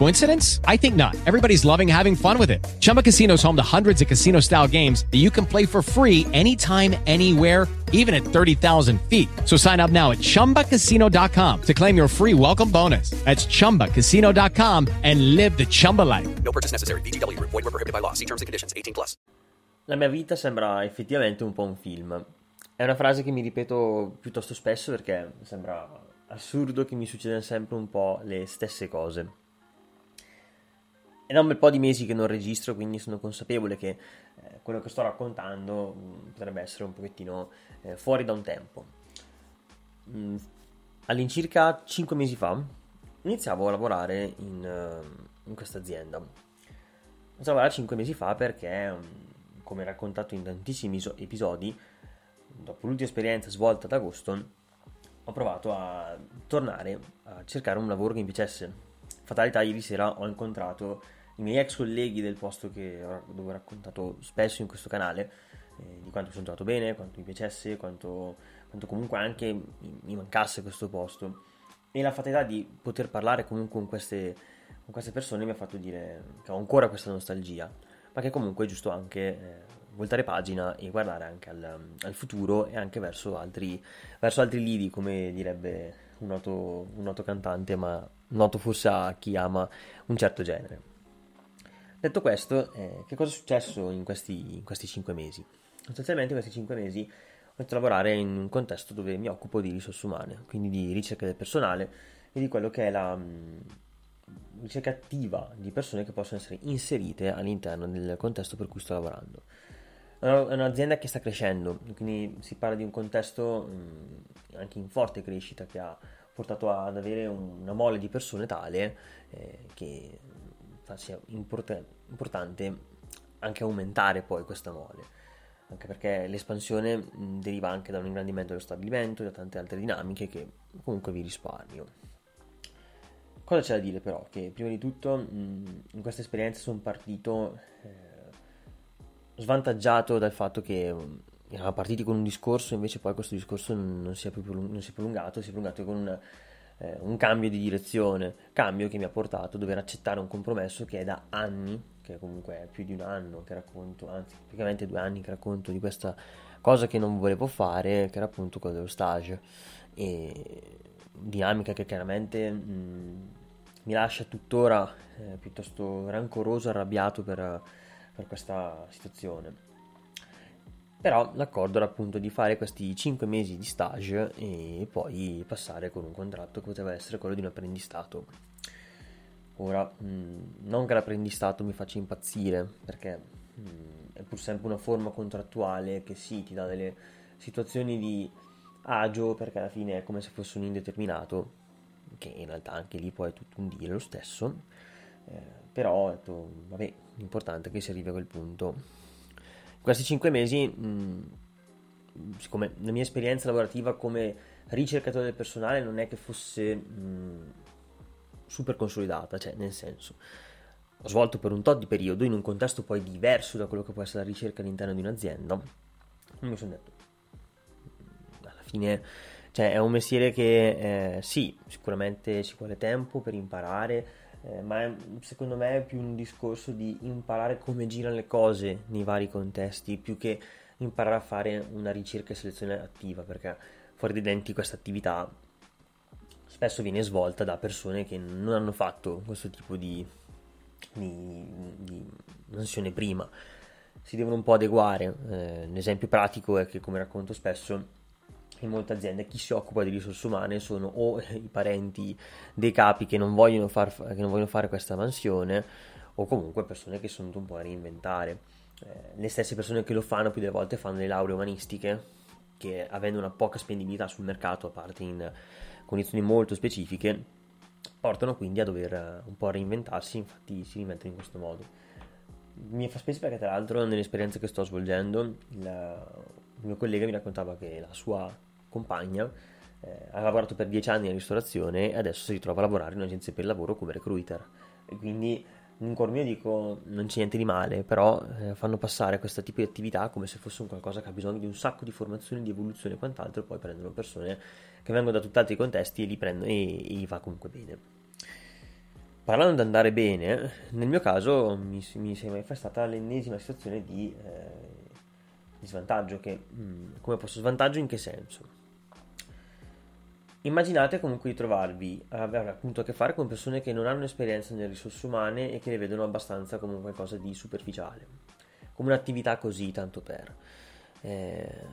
Coincidence? I think not. Everybody's loving having fun with it. Chumba Casino is home to hundreds of casino-style games that you can play for free anytime, anywhere, even at 30,000 feet. So sign up now at ChumbaCasino.com to claim your free welcome bonus. That's ChumbaCasino.com and live the Chumba life. No purchase necessary. VGW Group. Void were prohibited by law. See terms and conditions. 18 plus. La mia vita sembra effettivamente un po' un film. È una frase che mi ripeto piuttosto spesso perché sembra assurdo che mi succedano sempre un po' le stesse cose. È da un bel po' di mesi che non registro, quindi sono consapevole che eh, quello che sto raccontando mh, potrebbe essere un pochettino eh, fuori da un tempo. Mm, all'incirca 5 mesi fa iniziavo a lavorare in, uh, in questa azienda. Iniziavo a lavorare 5 mesi fa perché, um, come raccontato in tantissimi iso- episodi, dopo l'ultima esperienza svolta ad agosto, ho provato a tornare a cercare un lavoro che mi piacesse. Fatalità, ieri sera ho incontrato i miei ex colleghi del posto che dove ho raccontato spesso in questo canale, eh, di quanto sono trovato bene, quanto mi piacesse, quanto, quanto comunque anche mi, mi, mancasse questo posto. E la fatalità di poter parlare comunque con queste, con queste, persone mi ha fatto dire che ho ancora questa nostalgia, ma che comunque è giusto anche eh, voltare pagina e guardare anche al, al futuro e anche verso altri, verso altri lidi, come direbbe un noto, un noto cantante, ma noto forse a chi ama un certo genere. Detto questo, eh, che cosa è successo in questi, in questi 5 mesi? Sostanzialmente in questi 5 mesi ho iniziato a lavorare in un contesto dove mi occupo di risorse umane, quindi di ricerca del personale e di quello che è la mh, ricerca attiva di persone che possono essere inserite all'interno del contesto per cui sto lavorando. È un'azienda che sta crescendo, quindi si parla di un contesto mh, anche in forte crescita che ha portato ad avere una mole di persone tale eh, che sia import- importante anche aumentare poi questa mole anche perché l'espansione deriva anche da un ingrandimento dello stabilimento e da tante altre dinamiche che comunque vi risparmio. Cosa c'è da dire però? Che prima di tutto in questa esperienza sono partito eh, svantaggiato dal fatto che eravamo partiti con un discorso, invece poi questo discorso non si è, più prolungato, si è prolungato con una, eh, un cambio di direzione, cambio che mi ha portato a dover accettare un compromesso che è da anni, che comunque è più di un anno che racconto, anzi praticamente due anni che racconto di questa cosa che non volevo fare, che era appunto quella dello stage. E dinamica che chiaramente mh, mi lascia tuttora eh, piuttosto rancoroso, arrabbiato per, per questa situazione. Però l'accordo era appunto di fare questi 5 mesi di stage e poi passare con un contratto che poteva essere quello di un apprendistato. Ora, mh, non che l'apprendistato mi faccia impazzire, perché mh, è pur sempre una forma contrattuale che sì, ti dà delle situazioni di agio, perché alla fine è come se fosse un indeterminato, che in realtà anche lì poi è tutto un dire lo stesso, eh, però ho detto, vabbè, l'importante è che si arrivi a quel punto questi cinque mesi, mh, siccome la mia esperienza lavorativa come ricercatore del personale non è che fosse mh, super consolidata, cioè nel senso ho svolto per un tot di periodo in un contesto poi diverso da quello che può essere la ricerca all'interno di un'azienda, mi sono detto alla fine cioè, è un mestiere che eh, sì, sicuramente ci vuole tempo per imparare, eh, ma è, secondo me è più un discorso di imparare come girano le cose nei vari contesti, più che imparare a fare una ricerca e selezione attiva, perché fuori dai denti questa attività spesso viene svolta da persone che non hanno fatto questo tipo di, di, di mansione prima. Si devono un po' adeguare. Eh, l'esempio pratico è che, come racconto spesso, in molte aziende chi si occupa di risorse umane sono o i parenti dei capi che non vogliono, far, che non vogliono fare questa mansione o comunque persone che sono un po' a reinventare. eh, le stesse persone che lo fanno più delle volte fanno le lauree umanistiche che avendo una poca spendibilità sul mercato, a parte in condizioni molto specifiche, portano quindi a dover eh, un po' reinventarsi, infatti si reinventano in questo modo. Mi fa specie perché tra l'altro nell'esperienza che sto svolgendo il mio collega mi raccontava che la sua compagna eh, ha lavorato per dieci anni in ristorazione e adesso si ritrova a lavorare in un'agenzia per il lavoro come recruiter e quindi in cuor mio dico non c'è niente di male, però eh, fanno passare questo tipo di attività come se fosse un qualcosa che ha bisogno di un sacco di formazione, di evoluzione e quant'altro, poi prendono persone che vengono da tutt'altri contesti e li prendono e, e gli va comunque bene. Parlando di andare bene, nel mio caso mi, mi si è manifestata l'ennesima situazione di, eh, di svantaggio, che mh, mm, come posso svantaggio in che senso? Immaginate comunque di trovarvi a avere appunto a che fare con persone che non hanno esperienza nelle risorse umane e che le vedono abbastanza come qualcosa di superficiale, come un'attività così, tanto per. Eh,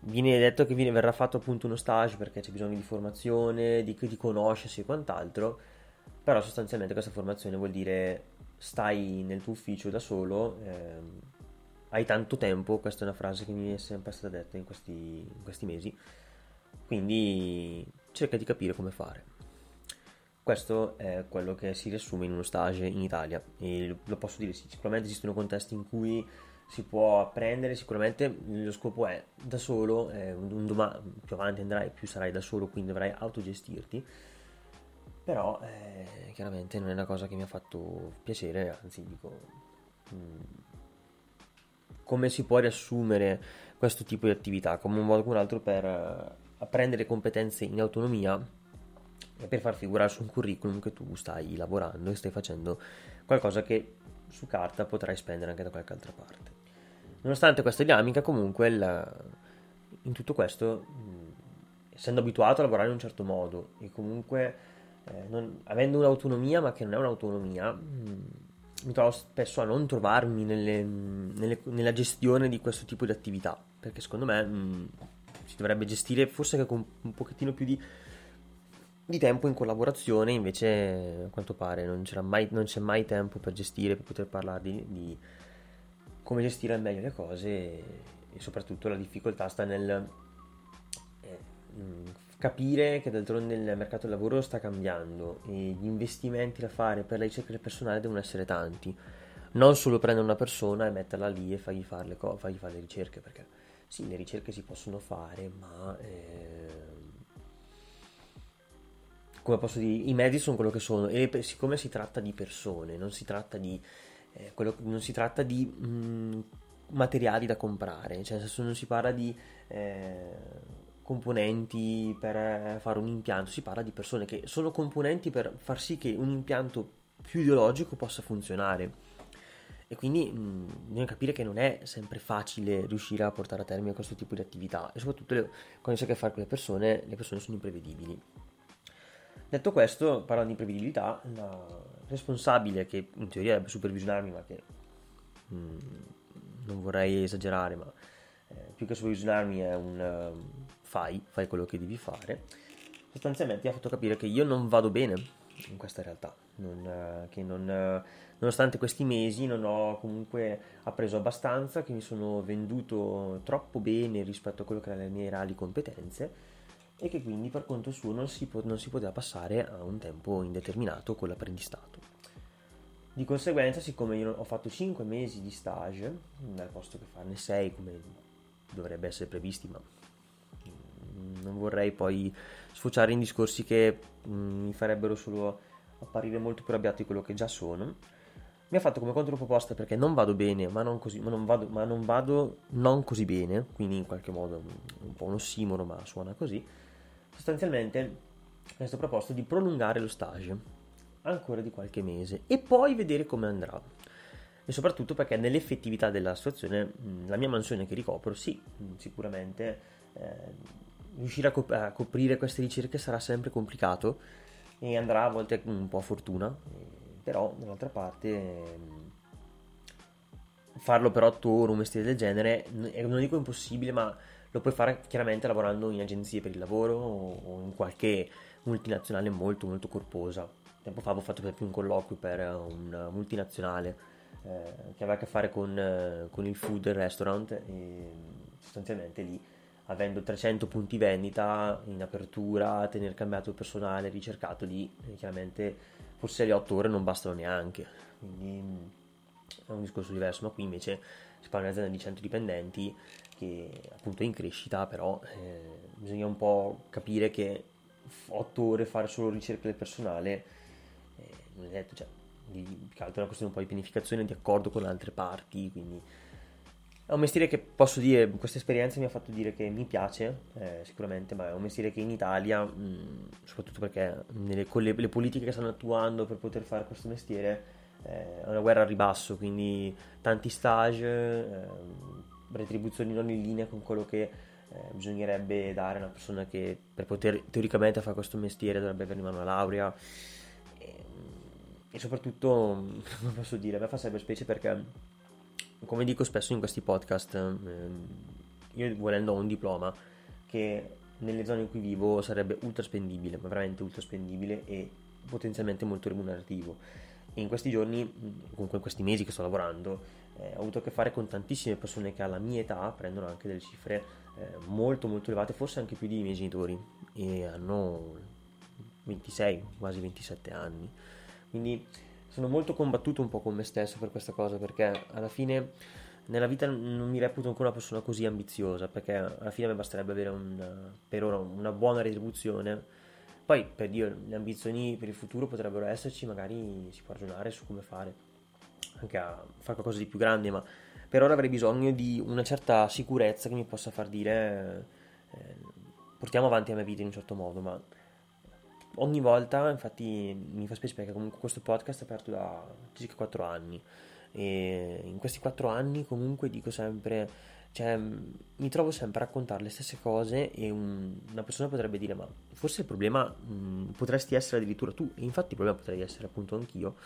viene detto che viene, verrà fatto appunto uno stage perché c'è bisogno di formazione, di, di conoscersi e quant'altro, però sostanzialmente questa formazione vuol dire stai nel tuo ufficio da solo, eh, hai tanto tempo, questa è una frase che mi è sempre stata detta in questi, in questi mesi, quindi cerca di capire come fare. Questo è quello che si riassume in uno stage in Italia. E lo posso dire sì, sicuramente esistono contesti in cui si può apprendere, sicuramente lo scopo è da solo, eh, un domani più avanti andrai, più sarai da solo, quindi dovrai autogestirti, però eh, chiaramente non è una cosa che mi ha fatto piacere, anzi dico mh, mm, come si può riassumere questo tipo di attività? Come un modo o un altro per apprendere competenze in autonomia e per far figurare su un curriculum che tu stai lavorando e stai facendo qualcosa che su carta potrai spendere anche da qualche altra parte. Nonostante questa dinamica, comunque, il, in tutto questo, mh, essendo abituato a lavorare in un certo modo e comunque eh, non, avendo un'autonomia, ma che non è un'autonomia, mh, mi trovo spesso a non trovarmi nelle, nelle, nella gestione di questo tipo di attività, perché secondo me mh, si dovrebbe gestire forse anche con un pochettino più di, di tempo in collaborazione, invece a quanto pare non, mai, non, c'è mai tempo per gestire, per poter parlare di, di come gestire al meglio le cose e, e soprattutto la difficoltà sta nel eh, capire che d'altronde il mercato del lavoro sta cambiando e gli investimenti da fare per la ricerca del personale devono essere tanti. Non solo prendere una persona e metterla lì e fargli fare le, co- fargli fare le ricerche perché sì, le ricerche si possono fare, ma eh, come posso dire, i mezzi sono quello che sono. E siccome si tratta di persone, non si tratta di, eh, quello, non si tratta di mh, mm, materiali da comprare, cioè non si parla di eh, componenti per fare un impianto, si parla di persone che sono componenti per far sì che un impianto più ideologico possa funzionare e quindi mh, bisogna capire che non è sempre facile riuscire a portare a termine questo tipo di attività e soprattutto le, quando si ha a che fare con le persone, le persone sono imprevedibili. Detto questo, parlando di imprevedibilità, la responsabile che in teoria dovrebbe supervisionarmi, ma che mh, non vorrei esagerare, ma eh, più che supervisionarmi è un uh, fai, fai quello che devi fare, sostanzialmente ha fatto capire che io non vado bene in questa realtà, non, uh, che non... Uh, nonostante questi mesi non ho comunque appreso abbastanza, che mi sono venduto troppo bene rispetto a quello che erano le mie reali competenze e che quindi per conto suo non si, po- non si poteva passare a un tempo indeterminato con l'apprendistato. Di conseguenza, siccome io ho fatto 5 mesi di stage, al posto che farne 6 come dovrebbe essere previsti, ma non vorrei poi sfociare in discorsi che mi farebbero solo apparire molto più arrabbiato di quello che già sono, mi ha fatto come controproposta perché non vado bene, ma non, così, ma non, vado, ma non vado non così bene, quindi in qualche modo un po' un ossimoro, ma suona così. Sostanzialmente mi è proposto di prolungare lo stage ancora di qualche mese e poi vedere come andrà. E soprattutto perché nell'effettività della situazione, la mia mansione che ricopro, sì, sicuramente eh, riuscire a, cop- a coprire queste ricerche sarà sempre complicato e andrà a volte un po' a fortuna però dall'altra parte ehm, farlo per 8 ore un mestiere del genere non dico impossibile ma lo puoi fare chiaramente lavorando in agenzie per il lavoro o in qualche multinazionale molto molto corposa. Tempo fa avevo fatto per esempio un colloquio per una multinazionale eh, che aveva a che fare con, eh, con il food restaurant e sostanzialmente lì avendo 300 punti vendita in apertura, tener cambiato il personale, ricercato lì, chiaramente forse le 8 ore non bastano neanche, quindi mm, è un discorso diverso, ma qui invece si parla di un'azienda di 100 dipendenti che appunto è in crescita, però eh, bisogna un po' capire che 8 ore fare solo ricerca del personale eh, non è detto, cioè, di, più che altro è una questione un po' di pianificazione, di accordo con altre parti, quindi è un mestiere che posso dire, questa esperienza mi ha fatto dire che mi piace, eh, sicuramente, ma è un mestiere che in Italia, mh, soprattutto perché nelle, con le, le, politiche che stanno attuando per poter fare questo mestiere, eh, è una guerra a ribasso, quindi tanti stage, eh, retribuzioni non in linea con quello che eh, bisognerebbe dare a una persona che per poter teoricamente fare questo mestiere dovrebbe avere in mano una laurea. E, e soprattutto, come posso dire, a me fa sempre specie perché come dico spesso in questi podcast, ehm, io volendo ho un diploma che nelle zone in cui vivo sarebbe ultra spendibile, ma veramente ultra spendibile e potenzialmente molto remunerativo. E in questi giorni, comunque in questi mesi che sto lavorando, eh, ho avuto a che fare con tantissime persone che alla mia età prendono anche delle cifre eh, molto molto elevate, forse anche più dei miei genitori, e hanno 26, quasi 27 anni. Quindi sono molto combattuto un po' con me stesso per questa cosa perché alla fine nella vita non mi reputo ancora una persona così ambiziosa perché alla fine mi basterebbe avere una, per ora una buona retribuzione. Poi per Dio le ambizioni per il futuro potrebbero esserci magari si può ragionare su come fare anche a fare qualcosa di più grande ma per ora avrei bisogno di una certa sicurezza che mi possa far dire eh, portiamo avanti la mia vita in un certo modo ma ogni volta, infatti mi fa specie perché comunque questo podcast è aperto da circa 4 anni. E in questi 4 anni comunque dico sempre, cioè mi trovo sempre a raccontare le stesse cose e un, una persona potrebbe dire ma forse il problema mh, potresti essere addirittura tu? E infatti il problema potrei essere appunto anch'io.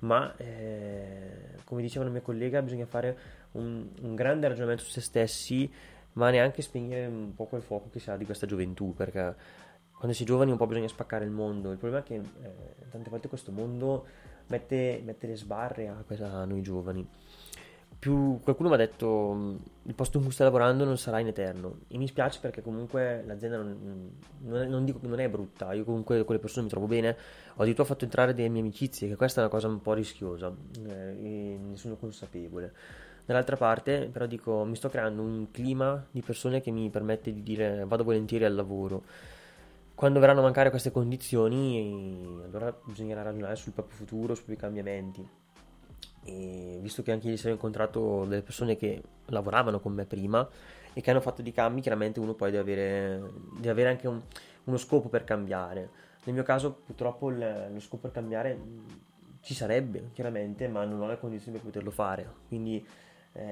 Ma eh, come diceva una mia collega bisogna fare un, un grande ragionamento su se stessi ma neanche spegnere un po' quel fuoco che si ha di questa gioventù perché quando si è giovani un po' bisogna spaccare il mondo. Il problema è che eh, tante volte questo mondo mette, mette le sbarre a, a, noi giovani. Più, qualcuno mi ha detto il posto in cui stai lavorando non sarà in eterno e mi spiace perché comunque l'azienda non, non, è, non dico che non è brutta, io comunque con le persone mi trovo bene, ho addirittura fatto entrare delle mie amicizie, che questa è una cosa un po' rischiosa eh, ne sono consapevole. Dall'altra parte però dico mi sto creando un clima di persone che mi permette di dire vado volentieri al lavoro quando verranno a mancare queste condizioni, allora bisognerà ragionare sul proprio futuro, sui cambiamenti. E visto che anche ieri sera ho incontrato delle persone che lavoravano con me prima e che hanno fatto dei cambi, chiaramente uno poi deve avere, deve avere anche un, uno scopo per cambiare. Nel mio caso, purtroppo, il, lo scopo per cambiare ci sarebbe, chiaramente, ma non ho le condizioni per poterlo fare. Quindi eh,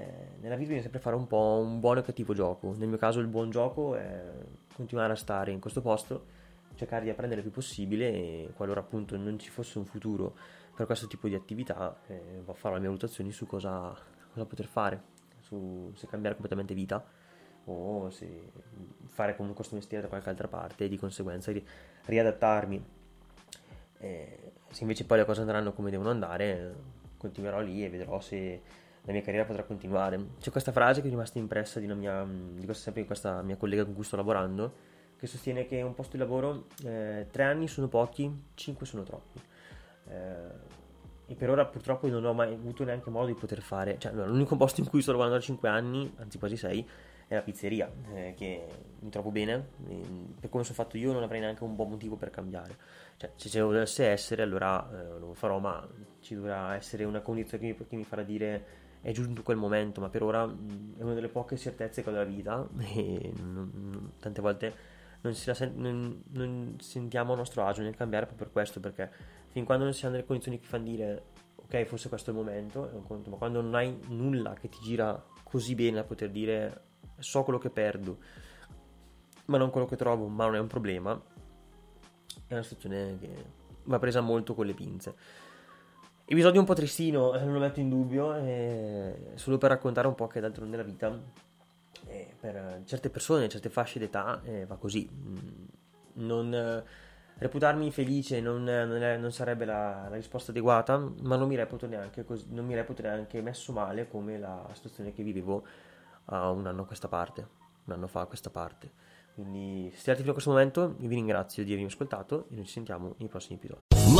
nella vita bisogna sempre fare un po' un buono e cattivo gioco. Nel mio caso il buon gioco è continuare a stare in questo posto cercare di apprendere il più possibile e qualora appunto non ci fosse un futuro per questo tipo di attività eh, farò le mie valutazioni su cosa, cosa poter fare, su se cambiare completamente vita o se fare comunque questo mestiere da qualche altra parte e di conseguenza ri- riadattarmi. Eh, se invece poi le cose andranno come devono andare, continuerò lì e vedrò se la mia carriera potrà continuare. C'è questa frase che è rimasta impressa di mia, di sempre questa mia collega con cui sto lavorando, che sostiene che un posto di lavoro eh, tre anni sono pochi, cinque sono troppi. Eh, e per ora purtroppo non ho mai avuto neanche modo di poter fare, cioè no, l'unico posto in cui sto lavorando da 5 anni, anzi quasi 6, è la pizzeria, eh, che mi trovo bene, per come sono fatto io non avrei neanche un buon motivo per cambiare. Cioè, se ce dovesse essere allora eh, lo farò, ma ci dovrà essere una condizione che mi, che mi farà dire è giunto quel momento, ma per ora mh, è una delle poche certezze che ho della vita e non, non, tante volte non, sen- non, non, sentiamo a nostro agio nel cambiare proprio per questo, perché fin quando non si hanno delle condizioni che fanno dire ok, forse questo è il momento, è un conto, ma quando non hai nulla che ti gira così bene da poter dire so quello che perdo, ma non quello che trovo, ma non è un problema, è una situazione che va presa molto con le pinze. Episodio un po' tristino, eh, non lo metto in dubbio, eh, solo per raccontare un po' che d'altro nella vita eh, per certe persone, certe fasce d'età, eh, va così. Mm, non, reputarmi felice non, non, è, non sarebbe la, la, risposta adeguata, ma non mi reputo neanche, così, non mi reputo neanche messo male come la situazione che vivevo uh, un anno a questa parte, un anno fa a questa parte. Quindi se siete fino a questo momento, vi ringrazio di avermi ascoltato e noi ci sentiamo nei prossimi episodi.